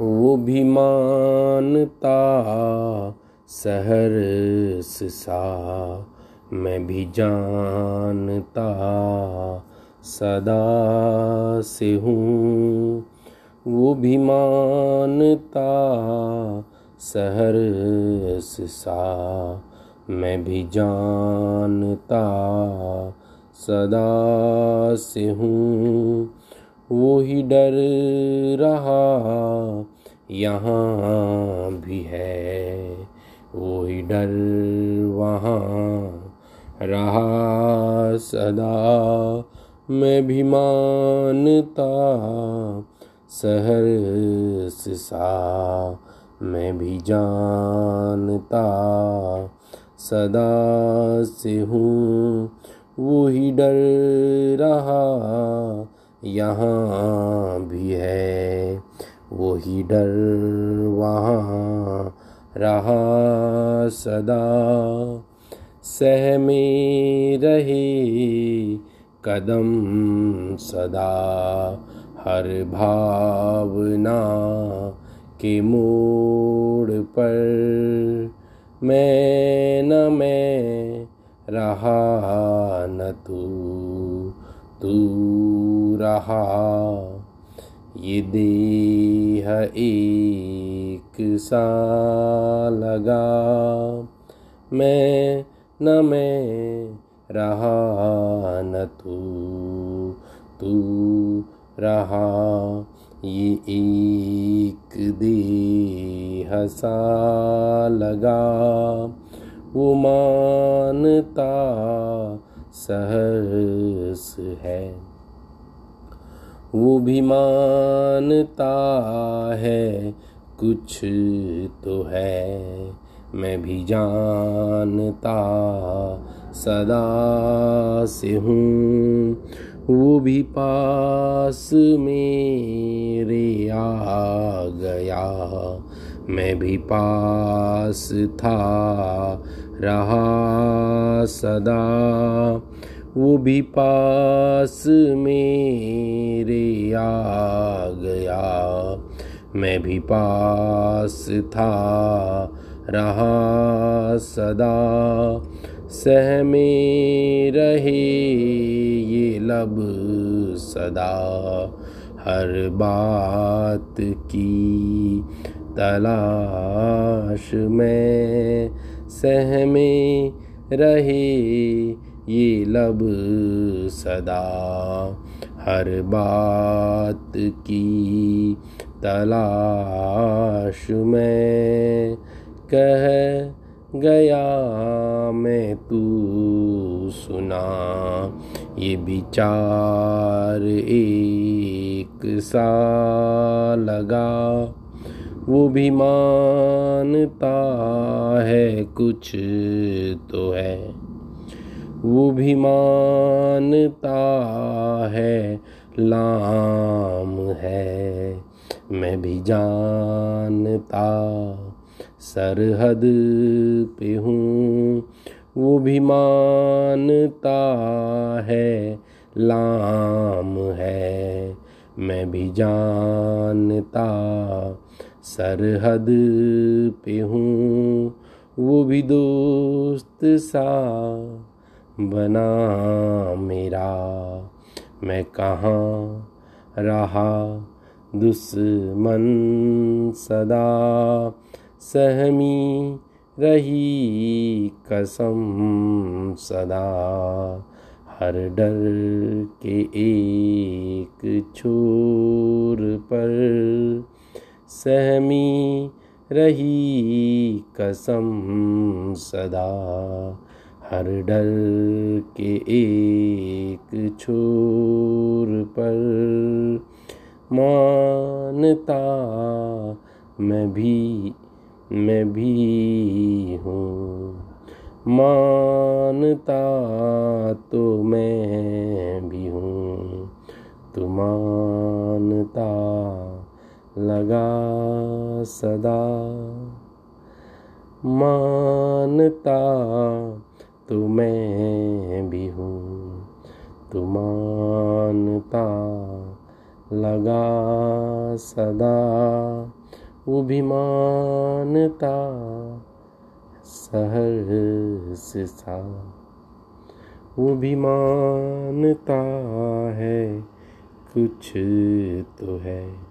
वो भी मानता सहर सा। मैं भी जानता सदा से हूँ। वो भी मानता सहर सा। मैं भी जानता सदा से हूँ। वो ही डर रहा यहाँ भी है। वो ही डर वहाँ रहा सदा। मैं भी मानता सहर सा मैं भी जानता सदा से हूँ। वो ही डर रहा यहाँ भी है। वो ही डर वहाँ रहा सदा। सहमे रहे कदम सदा। हर भावना के मोड़ पर मैं न मैं रहा न तू तू रहा। ये देह एक सा लगा। मैं न मैं रहा न तू तू रहा। ये एक देह सा लगा। वो मानता सहस है। वो भी मानता है, कुछ तो है। मैं भी जानता सदा से हूँ। वो भी पास मेरे आ गया। मैं भी पास था, रहा सदा। वो भी पास मेरे आ गया। मैं भी पास था, रहा सदा। सहमे रहे ये लब सदा। हर बात की तलाश में सहमे रहे ये लब सदा। हर बात की तलाश में कह गया मैं, तू सुना, ये विचार एक सा लगा। वो भी मानता है कुछ तो है। वो भी मानता है, लाम है। मैं भी जानता सरहद पे हूँ, वो भी मानता है, लाम है। मैं भी जानता सरहद पे हूँ, वो भी दोस्त सा बना मेरा। मैं कहाँ रहा? दुश्मन सदा सहमी रही कसम सदा। हर डर के एक छोर पर सहमी रही कसम सदा। हर डर के एक छोर पर। मानता मैं भी मैं भी हूँ। मानता तो मैं भी हूँ। तू मानता लगा सदा। मानता तो मैं भी हूँ। तू मानता लगा सदा। वो भी मानता सहर्ष सा वो भी मानता है, कुछ तो है।